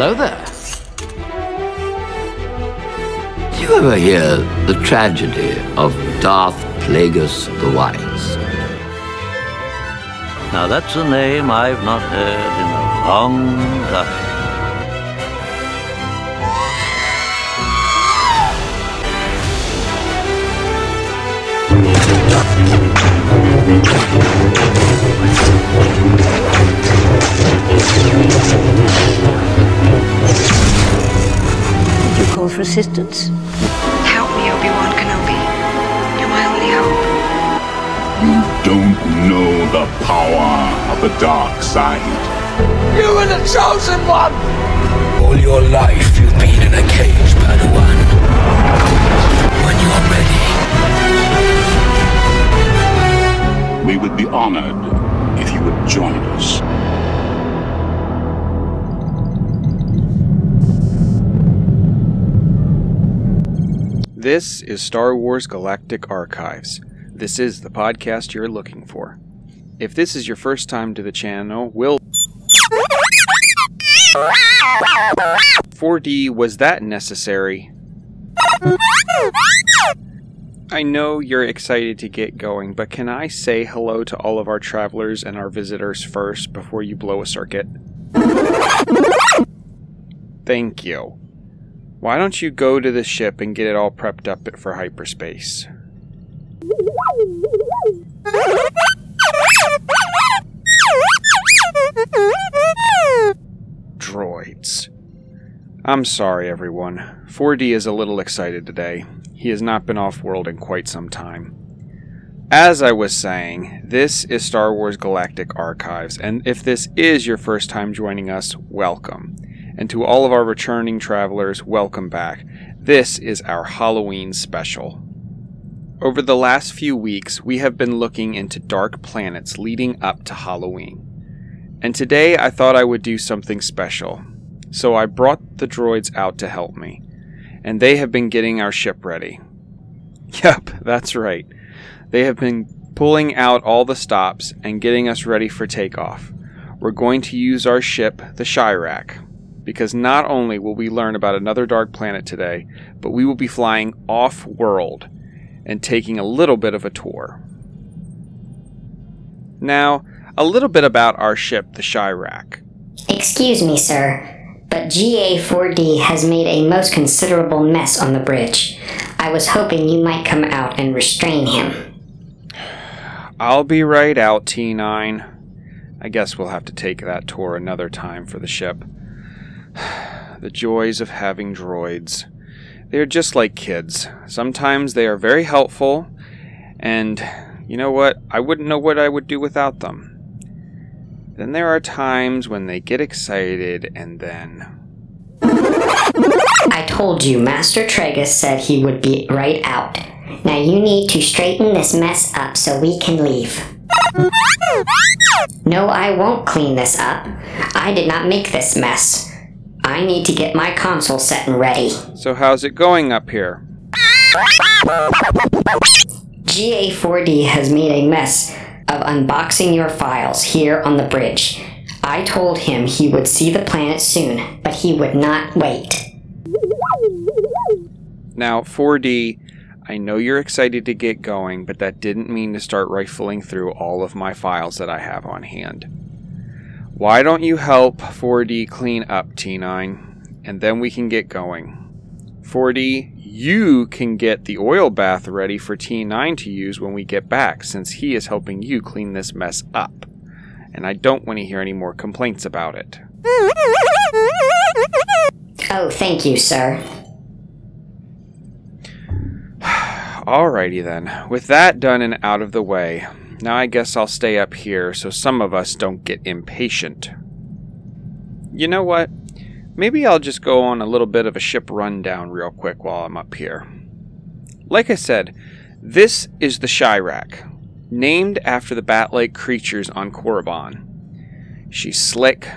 Hello there. You ever hear the tragedy of Darth Plagueis the Wise? Now that's a name I've not heard in a long time. Call for assistance? Help me, Obi-Wan Kenobi. You're my only hope. You don't know the power of the dark side. You were the chosen one! All your life you've been in a cage, Padawan. When you're ready. We would be honored if you would join us. This is Star Wars Galactic Archives. This is the podcast you're looking for. If this is your first time to the channel, we'll. 4D, was that necessary? I know you're excited to get going, but can I say hello to all of our travelers and our visitors first before you blow a circuit? Thank you. Why don't you go to the ship and get it all prepped up for hyperspace? Droids. I'm sorry, everyone. 4D is a little excited today. He has not been off world in quite some time. As I was saying, this is Star Wars Galactic Archives, and if this is your first time joining us, welcome. And to all of our returning travelers, welcome back. This is our Halloween special. Over the last few weeks, we have been looking into dark planets leading up to Halloween. And today I thought I would do something special. So I brought the droids out to help me. And they have been getting our ship ready. Yep, that's right. They have been pulling out all the stops and getting us ready for takeoff. We're going to use our ship, the Shyrack, because not only will we learn about another dark planet today, but we will be flying off world and taking a little bit of a tour. Now, a little bit about our ship, the Shyrack. Excuse me, sir, but GA4D has made a most considerable mess on the bridge. I was hoping you might come out and restrain him. I'll be right out, T9. I guess we'll have to take that tour another time for the ship. the joys of having droids. They are just like kids. Sometimes they are very helpful, and you know what? I wouldn't know what I would do without them. Then there are times when they get excited and then. I told you, Master Tragus said he would be right out. Now you need to straighten this mess up so we can leave. No, I won't clean this up. I did not make this mess. I need to get my console set and ready. So, how's it going up here? GA4D has made a mess of unboxing your files here on the bridge. I told him he would see the planet soon, but he would not wait. Now, 4D, I know you're excited to get going, but that didn't mean to start rifling through all of my files that I have on hand. Why don't you help 4D clean up, T9, and then we can get going. 4D, you can get the oil bath ready for T9 to use when we get back, since he is helping you clean this mess up. And I don't want to hear any more complaints about it. Oh, thank you, sir. Alrighty then. With that done and out of the way, now I guess I'll stay up here so some of us don't get impatient. You know what? Maybe I'll just go on a little bit of a ship rundown real quick while I'm up here. Like I said, this is the Shyrack, named after the bat-like creatures on Korriban. She's slick,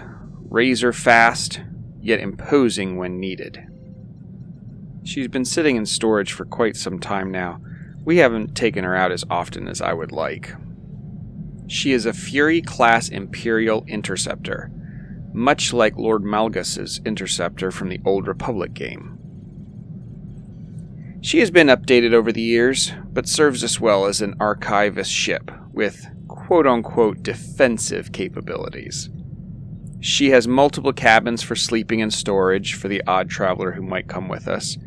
razor fast, yet imposing when needed. She's been sitting in storage for quite some time now. We haven't taken her out as often as I would like. She is a Fury class Imperial interceptor. much like Lord Malgus's interceptor from the Old Republic game. She has been updated over the years, but serves us well as an archivist ship with quote unquote defensive capabilities. She has multiple cabins for sleeping and storage for the odd traveler who might come with us,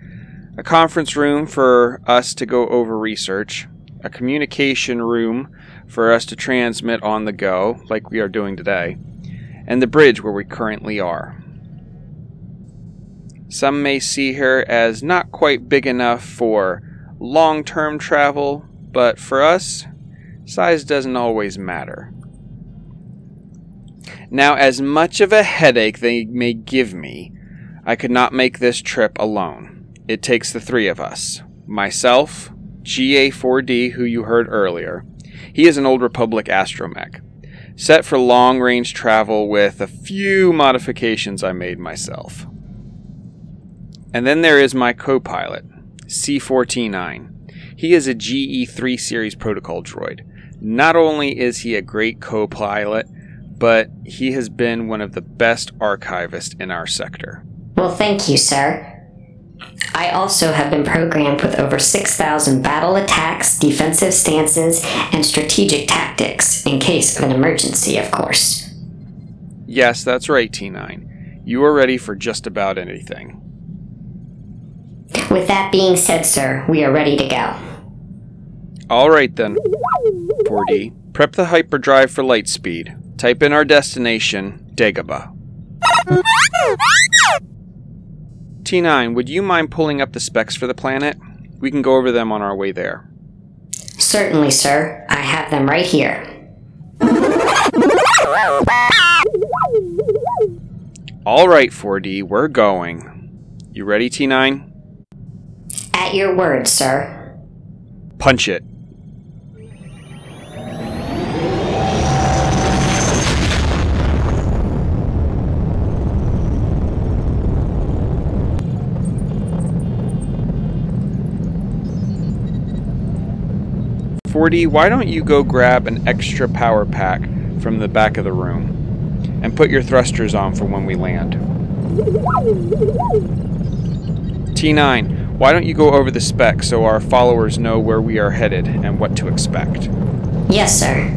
a conference room for us to go over research, a communication room for us to transmit on the go, like we are doing today, and the bridge where we currently are. Some may see her as not quite big enough for long term travel, but for us, size doesn't always matter. Now, as much of a headache they may give me, I could not make this trip alone. It takes the three of us myself, GA4D, who you heard earlier. He is an Old Republic astromech, set for long range travel with a few modifications I made myself. And then there is my co pilot, C4T9. He is a GE3 series protocol droid. Not only is he a great co pilot, but he has been one of the best archivists in our sector. Well, thank you, sir. I also have been programmed with over 6,000 battle attacks, defensive stances, and strategic tactics, in case of an emergency, of course. Yes, that's right, T9. You are ready for just about anything. With that being said, sir, we are ready to go. Alright then. 4D, prep the hyperdrive for light speed. Type in our destination, Dagobah. T9, would you mind pulling up the specs for the planet? We can go over them on our way there. Certainly, sir. I have them right here. Alright, 4D, we're going. You ready, T9? At your word, sir. Punch it. Forty, why don't you go grab an extra power pack from the back of the room and put your thrusters on for when we land? T9, why don't you go over the specs so our followers know where we are headed and what to expect? Yes, sir.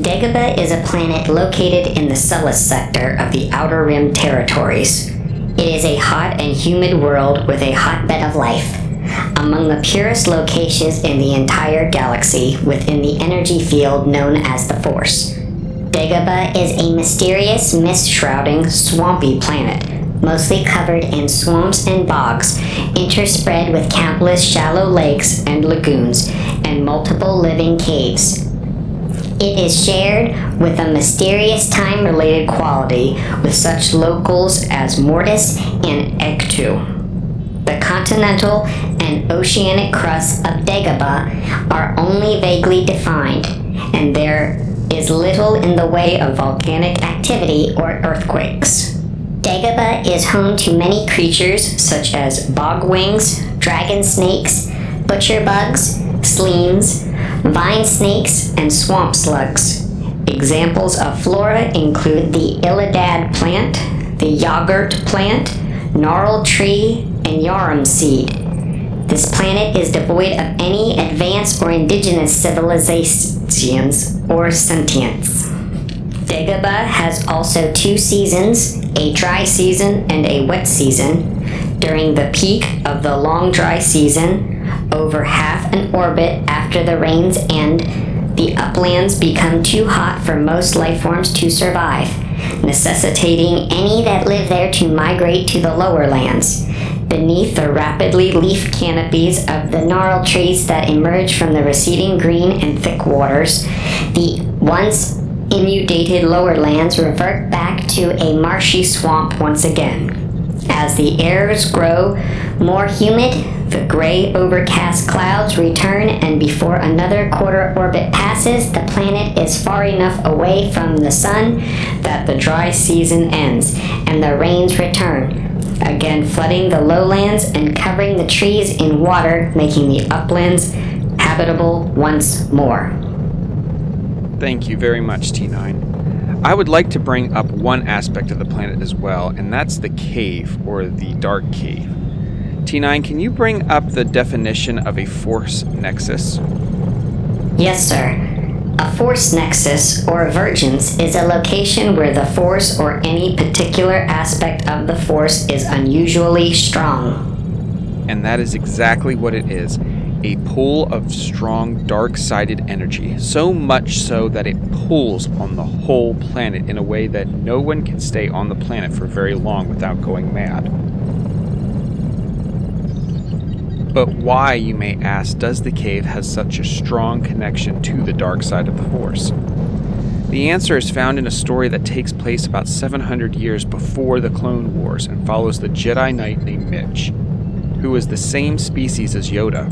Dagobah is a planet located in the Sullus sector of the Outer Rim territories. It is a hot and humid world with a hotbed of life. Among the purest locations in the entire galaxy within the energy field known as the Force. Dagobah is a mysterious, mist shrouding, swampy planet mostly covered in swamps and bogs, interspread with countless shallow lakes and lagoons, and multiple living caves. It is shared with a mysterious time related quality with such locals as Mortis and Ahch-To. The continental and oceanic crusts of Dagobah are only vaguely defined, and there is little in the way of volcanic activity or earthquakes. Dagobah is home to many creatures such as bogwings, dragon snakes, butcher bugs, sleens, vine snakes, and swamp slugs. Examples of flora include the Illidad plant, the yogurt plant, gnarl tree, and yarum seed. This planet is devoid of any advanced or indigenous civilizations or sentience. Dagobah has also two seasons, a dry season and a wet season. During the peak of the long dry season, over half an orbit after the rains end, the uplands become too hot for most life forms to survive, necessitating any that live there to migrate to the lower lands. Beneath the rapidly leaf canopies of the gnarled trees that emerge from the receding green and thick waters, the once inundated lower lands revert back to a marshy swamp once again. As the airs grow more humid, the gray, overcast clouds return, and before another quarter orbit passes, the planet is far enough away from the sun that the dry season ends and the rains return, again flooding the lowlands and covering the trees in water, making the uplands habitable once more. Thank you very much, T9. I would like to bring up one aspect of the planet as well, and that's the cave, or the dark cave. T9, can you bring up the definition of a force nexus? Yes, sir. A force nexus or a vergence is a location where the force or any particular aspect of the force is unusually strong. And that is exactly what it is a pool of strong, dark sided energy, so much so that it pulls on the whole planet in a way that no one can stay on the planet for very long without going mad. But why, you may ask, does the cave have such a strong connection to the dark side of the Force? The answer is found in a story that takes place about 700 years before the Clone Wars and follows the Jedi Knight named Minch, who is the same species as Yoda.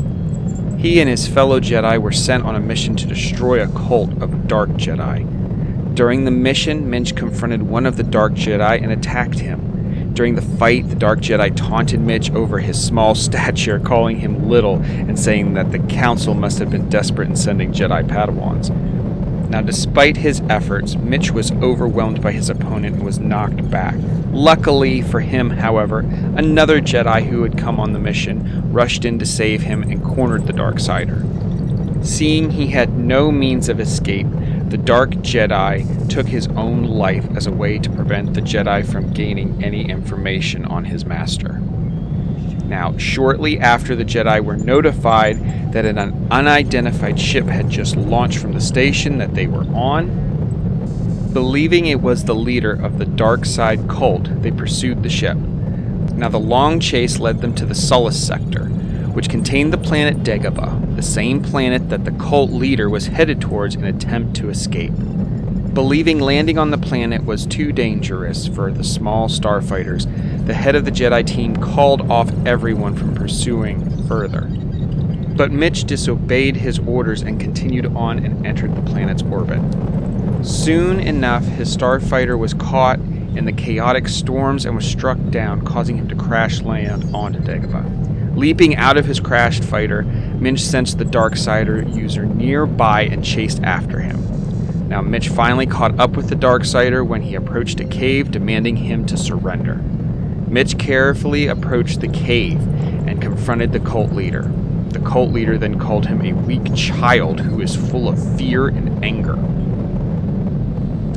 He and his fellow Jedi were sent on a mission to destroy a cult of Dark Jedi. During the mission, Minch confronted one of the Dark Jedi and attacked him. During the fight, the Dark Jedi taunted Minch over his small stature, calling him little and saying that the Council must have been desperate in sending Jedi Padawans. Now, despite his efforts, Minch was overwhelmed by his opponent and was knocked back. Luckily for him, however, another Jedi who had come on the mission rushed in to save him and cornered the Darksider. Seeing he had no means of escape, the Dark Jedi took his own life as a way to prevent the Jedi from gaining any information on his master. Now, shortly after the Jedi were notified that an unidentified ship had just launched from the station that they were on, believing it was the leader of the Dark Side cult, they pursued the ship. Now, the long chase led them to the Sullust sector, which contained the planet Dagobah, the same planet that the cult leader was headed towards in attempt to escape. Believing landing on the planet was too dangerous for the small starfighters, the head of the Jedi team called off everyone from pursuing further. But Minch disobeyed his orders and continued on and entered the planet's orbit. Soon enough, his starfighter was caught in the chaotic storms and was struck down, causing him to crash land onto Dagobah. Leaping out of his crashed fighter, Minch sensed the Darksider user nearby and chased after him. Now, Minch finally caught up with the Darksider when he approached a cave, demanding him to surrender. Minch carefully approached the cave and confronted the cult leader. The cult leader then called him a weak child who is full of fear and anger.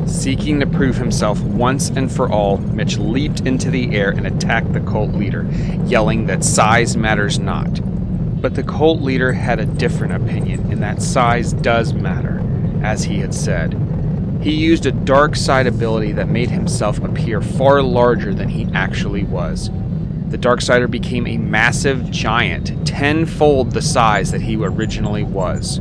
Seeking to prove himself once and for all, Minch leaped into the air and attacked the cult leader, yelling that size matters not. But the cult leader had a different opinion in that size does matter, as he had said. He used a dark side ability that made himself appear far larger than he actually was. The Darksider became a massive giant, tenfold the size that he originally was.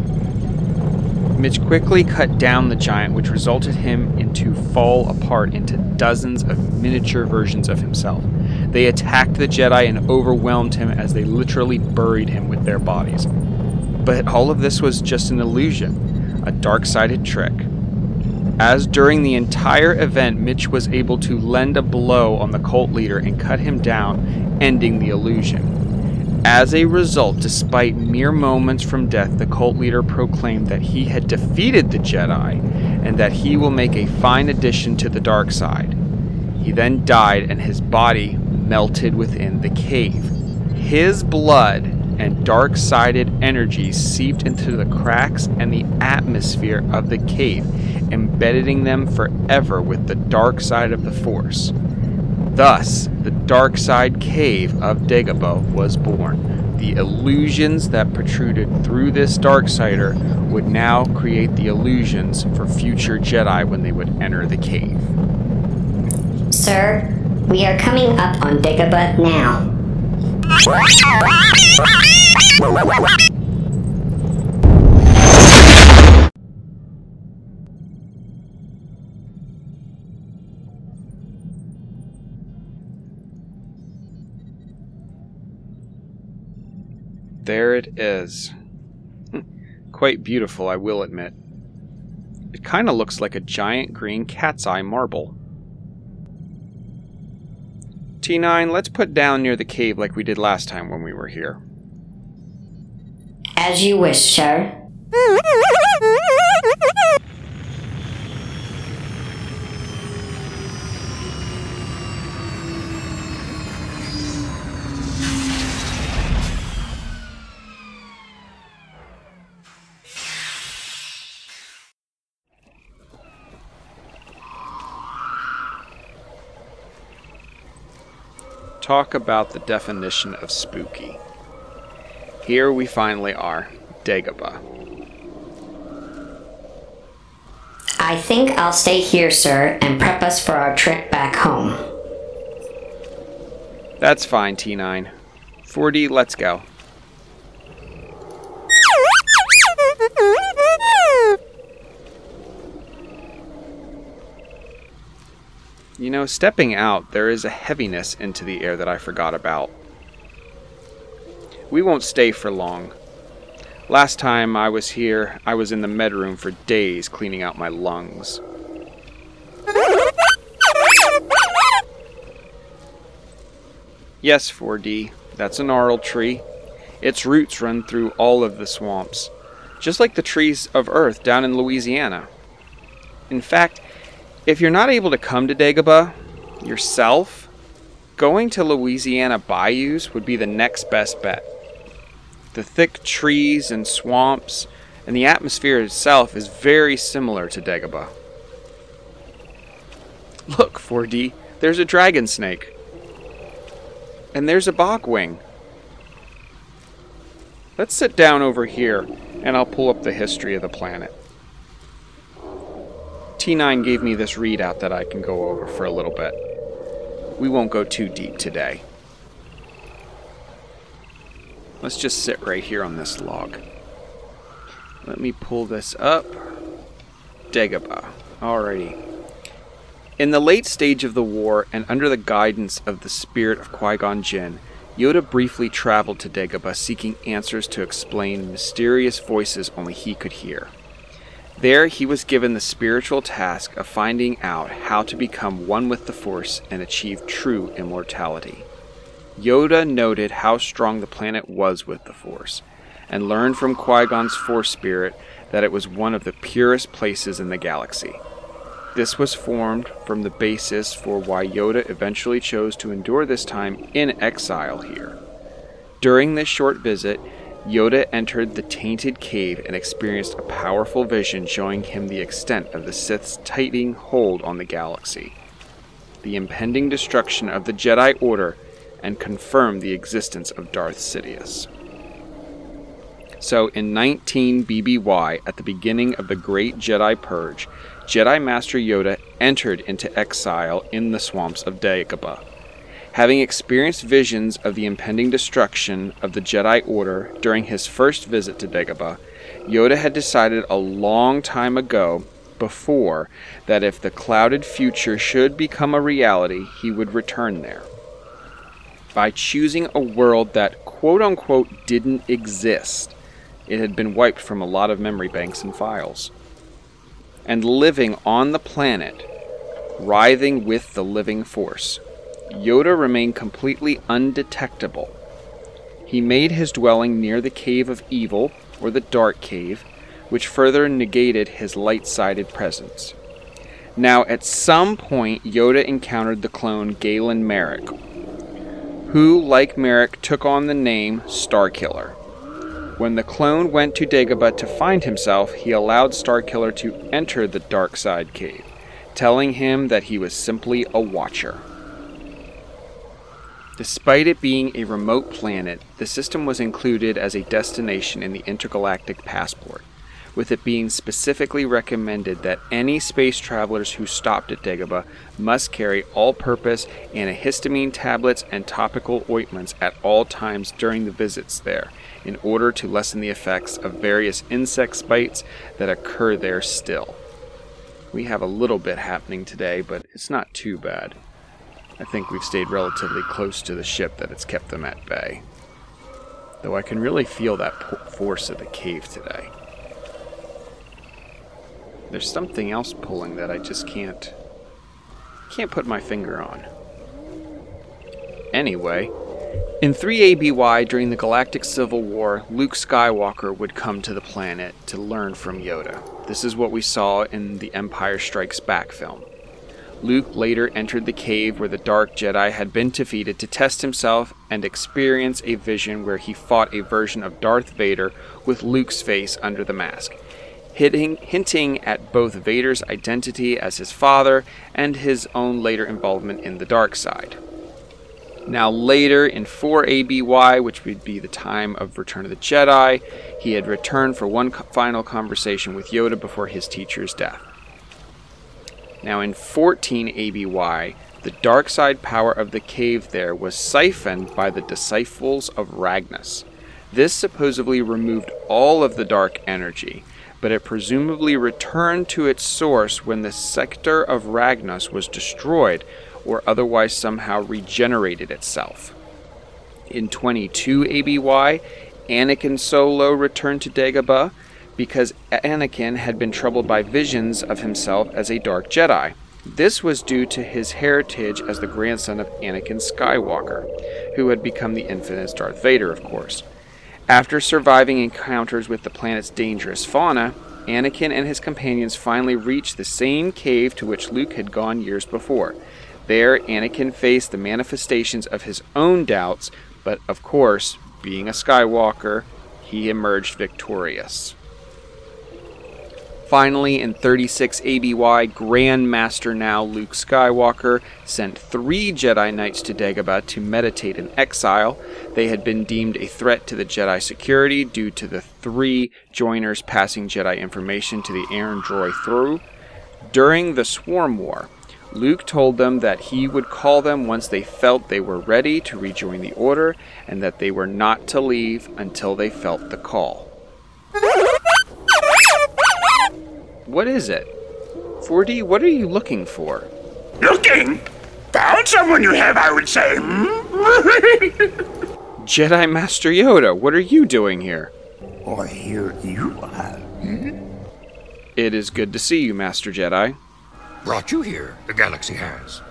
Minch quickly cut down the giant, which resulted him into fall apart into dozens of miniature versions of himself. They attacked the Jedi and overwhelmed him as they literally buried him with their bodies. But all of this was just an illusion, a dark-sided trick. As during the entire event, Minch was able to lend a blow on the cult leader and cut him down, ending the illusion. As a result, despite mere moments from death, the cult leader proclaimed that he had defeated the Jedi and that he will make a fine addition to the dark side. He then died and his body melted within the cave. His blood and dark sided energies seeped into the cracks and the atmosphere of the cave, embedding them forever with the dark side of the Force. Thus, the dark side cave of Dagobah was born. The illusions that protruded through this Darksider would now create the illusions for future Jedi when they would enter the cave. Sir, we are coming up on Dagobah now. There it is. Quite beautiful, I will admit. It kind of looks like a giant green cat's eye marble. T9, let's put down near the cave like we did last time when we were here. As you wish, sir. talk about the definition of spooky. Here we finally are, Dagobah. I think I'll stay here, sir, and prep us for our trip back home. That's fine, T9. 4D, let's go. You know, stepping out, there is a heaviness into the air that I forgot about. We won't stay for long. Last time I was here, I was in the med room for days cleaning out my lungs. Yes, 4D, that's a gnarled tree. Its roots run through all of the swamps, just like the trees of Earth down in Louisiana. In fact, if you're not able to come to Dagobah yourself, going to Louisiana bayous would be the next best bet. The thick trees and swamps and the atmosphere itself is very similar to Dagobah. Look, 4D, there's a dragon snake. And there's a bogwing. Let's sit down over here and I'll pull up the history of the planet. T9 gave me this readout that I can go over for a little bit. We won't go too deep today. Let's just sit right here on this log. Let me pull this up. Dagobah. Alrighty. In the late stage of the war, and under the guidance of the spirit of Qui Gon Jinn, Yoda briefly traveled to Dagobah seeking answers to explain mysterious voices only he could hear. There, he was given the spiritual task of finding out how to become one with the Force and achieve true immortality. Yoda noted how strong the planet was with the Force, and learned from Qui Gon's Force spirit that it was one of the purest places in the galaxy. This was formed from the basis for why Yoda eventually chose to endure this time in exile here. During this short visit, Yoda entered the tainted cave and experienced a powerful vision showing him the extent of the Sith's tightening hold on the galaxy, the impending destruction of the Jedi Order, and confirmed the existence of Darth Sidious. So, in 19 BBY, at the beginning of the Great Jedi Purge, Jedi Master Yoda entered into exile in the swamps of Dagobah. Having experienced visions of the impending destruction of the Jedi Order during his first visit to Dagobah, Yoda had decided a long time ago before that if the clouded future should become a reality, he would return there. By choosing a world that quote unquote didn't exist, it had been wiped from a lot of memory banks and files. And living on the planet, writhing with the living force, Yoda remained completely undetectable. He made his dwelling near the Cave of Evil, or the Dark Cave, which further negated his light sided presence. Now, at some point, Yoda encountered the clone Galen Marek, who, like Marek, took on the name Starkiller. When the clone went to Dagobah to find himself, he allowed Starkiller to enter the Dark Side Cave, telling him that he was simply a watcher. Despite it being a remote planet, the system was included as a destination in the Intergalactic Passport, with it being specifically recommended that any space travelers who stopped at Dagobah must carry all purpose antihistamine tablets and topical ointments at all times during the visits there, in order to lessen the effects of various insect bites that occur there still. We have a little bit happening today, but it's not too bad. I think we've stayed relatively close to the ship that has kept them at bay. Though I can really feel that force of the cave today. There's something else pulling that I just can't can't put my finger on. Anyway, in 3 ABY during the Galactic Civil War, Luke Skywalker would come to the planet to learn from Yoda. This is what we saw in the Empire Strikes Back film. Luke later entered the cave where the Dark Jedi had been defeated to test himself and experience a vision where he fought a version of Darth Vader with Luke's face under the mask, hinting at both Vader's identity as his father and his own later involvement in the dark side. Now, later in 4 ABY, which would be the time of Return of the Jedi, he had returned for one final conversation with Yoda before his teacher's death. Now, in 14 ABY, the dark side power of the cave there was siphoned by the Disciples of Ragnos. This supposedly removed all of the dark energy, but it presumably returned to its source when the sector of Ragnos was destroyed or otherwise somehow regenerated itself. In 22 ABY, Anakin Solo returned to Dagobah because Anakin had been troubled by visions of himself as a dark Jedi. This was due to his heritage as the grandson of Anakin Skywalker, who had become the infamous Darth Vader, of course. After surviving encounters with the planet's dangerous fauna, Anakin and his companions finally reached the same cave to which Luke had gone years before. There, Anakin faced the manifestations of his own doubts, but of course, being a Skywalker, he emerged victorious. Finally, in 36 ABY, Grand Master now Luke Skywalker sent three Jedi Knights to Dagobah to meditate in exile. They had been deemed a threat to the Jedi security due to the three joiners passing Jedi information to the Aaron droid through. During the Swarm War, Luke told them that he would call them once they felt they were ready to rejoin the Order and that they were not to leave until they felt the call. What is it? 4D, what are you looking for? Looking? Found someone you have, I would say. Jedi Master Yoda, what are you doing here? Or here you are. It is good to see you, Master Jedi. Brought you here, the galaxy has.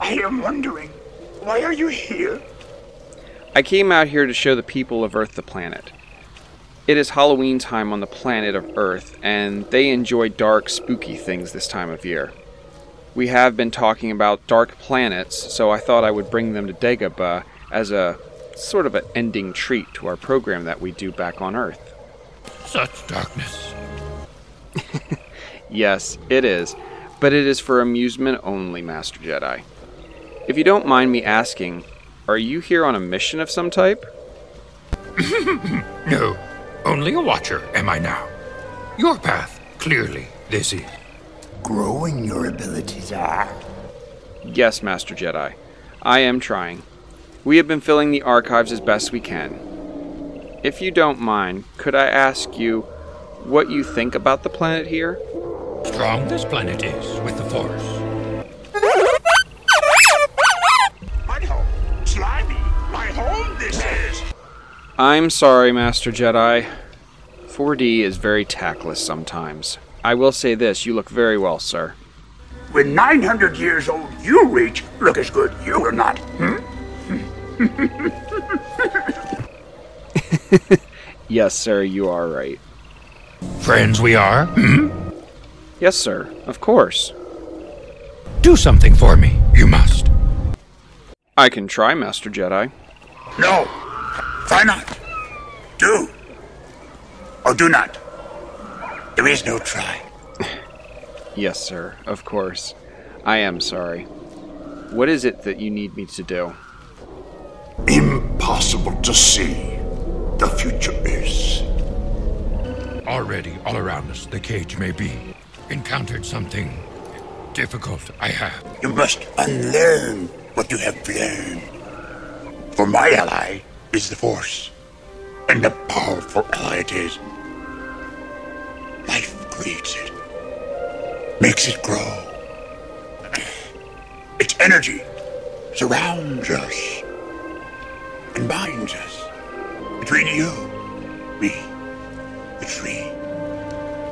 I am wondering, why are you here? I came out here to show the people of Earth the planet. It is Halloween time on the planet of Earth, and they enjoy dark, spooky things this time of year. We have been talking about dark planets, so I thought I would bring them to Dagobah as a sort of an ending treat to our program that we do back on Earth. Such darkness. Yes, it is, but it is for amusement only, Master Jedi. If you don't mind me asking, are you here on a mission of some type? No, only a watcher am I now. Your path, clearly, this is. Growing your abilities are. Yes, Master Jedi. I am trying. We have been filling the archives as best we can. If you don't mind, could I ask you what you think about the planet here? Strong this planet is with the Force. I'm sorry, Master Jedi. 4D is very tactless sometimes. I will say this you look very well, sir. When 900 years old you reach, look as good you will not. Hmm? Yes, sir, you are right. Friends we are. Hmm? Yes, sir, of course. Do something for me. You must. I can try, Master Jedi. No. Why not? Do. Or do not. There is no try. Yes, sir, of course. I am sorry. What is it that you need me to do? Impossible to see. The future is. Already, all around us, the cage may be. Encountered something difficult, I have. You must unlearn what you have learned. For my ally is the Force. And a powerful ally it is. Life creates it. Makes it grow. Its energy surrounds us. And binds us. Between you, me, the tree,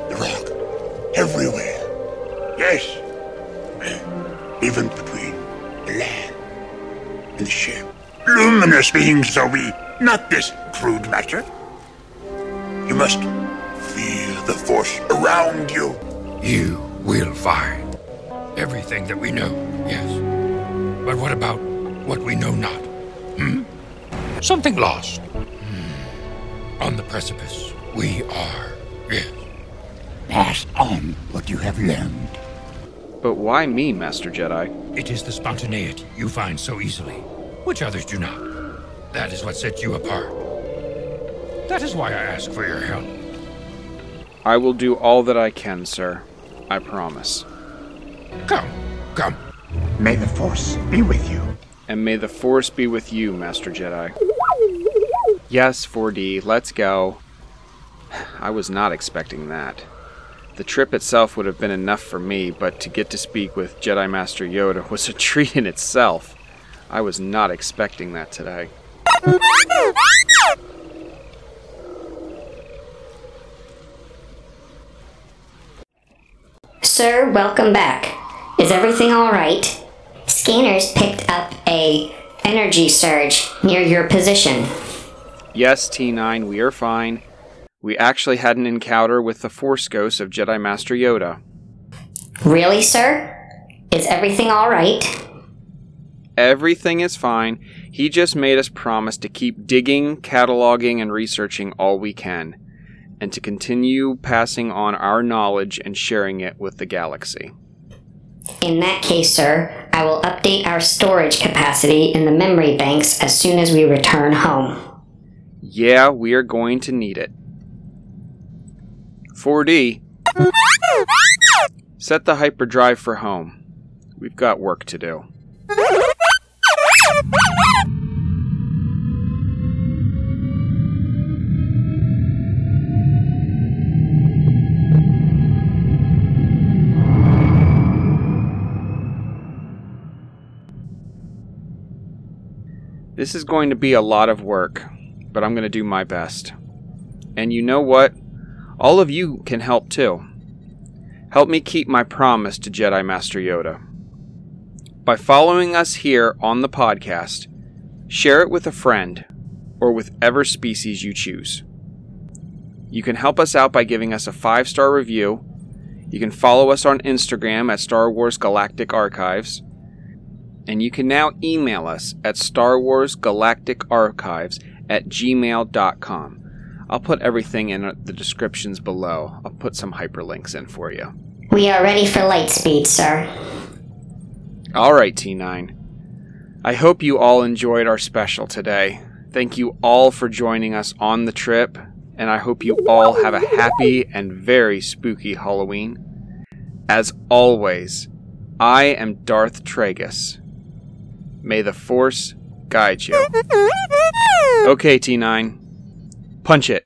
the rock, everywhere. Yes. Even between the land and the ship. Luminous beings are we, not this crude matter. You must feel the force around you. You will find everything that we know, yes. But what about what we know not? Hmm? Something lost. Hmm. On the precipice. We are, yes. Pass on what you have learned. But why me, Master Jedi? It is the spontaneity you find so easily. Which others do not. That is what sets you apart. That is why I ask for your help. I will do all that I can, sir. I promise. Come, come. May the Force be with you. And may the Force be with you, Master Jedi. Yes, 4D, let's go. I was not expecting that. The trip itself would have been enough for me, but to get to speak with Jedi Master Yoda was a treat in itself. I was not expecting that today. Sir, welcome back. Is everything alright? Scanners picked up a energy surge near your position. Yes, T9, we are fine. We actually had an encounter with the Force Ghost of Jedi Master Yoda. Really, sir? Is everything alright? Everything is fine. He just made us promise to keep digging, cataloging, and researching all we can, and to continue passing on our knowledge and sharing it with the galaxy. In that case, sir, I will update our storage capacity in the memory banks as soon as we return home. Yeah, we are going to need it. 4D. Set the hyperdrive for home. We've got work to do. This is going to be a lot of work, but I'm going to do my best. And you know what? All of you can help too. Help me keep my promise to Jedi Master Yoda. By following us here on the podcast, share it with a friend or with ever species you choose. You can help us out by giving us a five star review. You can follow us on Instagram at Star Wars Galactic Archives. And you can now email us at Star Wars Galactic Archives at gmail.com. I'll put everything in the descriptions below. I'll put some hyperlinks in for you. We are ready for light speed, sir. Alright, T9. I hope you all enjoyed our special today. Thank you all for joining us on the trip, and I hope you all have a happy and very spooky Halloween. As always, I am Darth Tragus. May the Force guide you. Okay, T9. Punch it.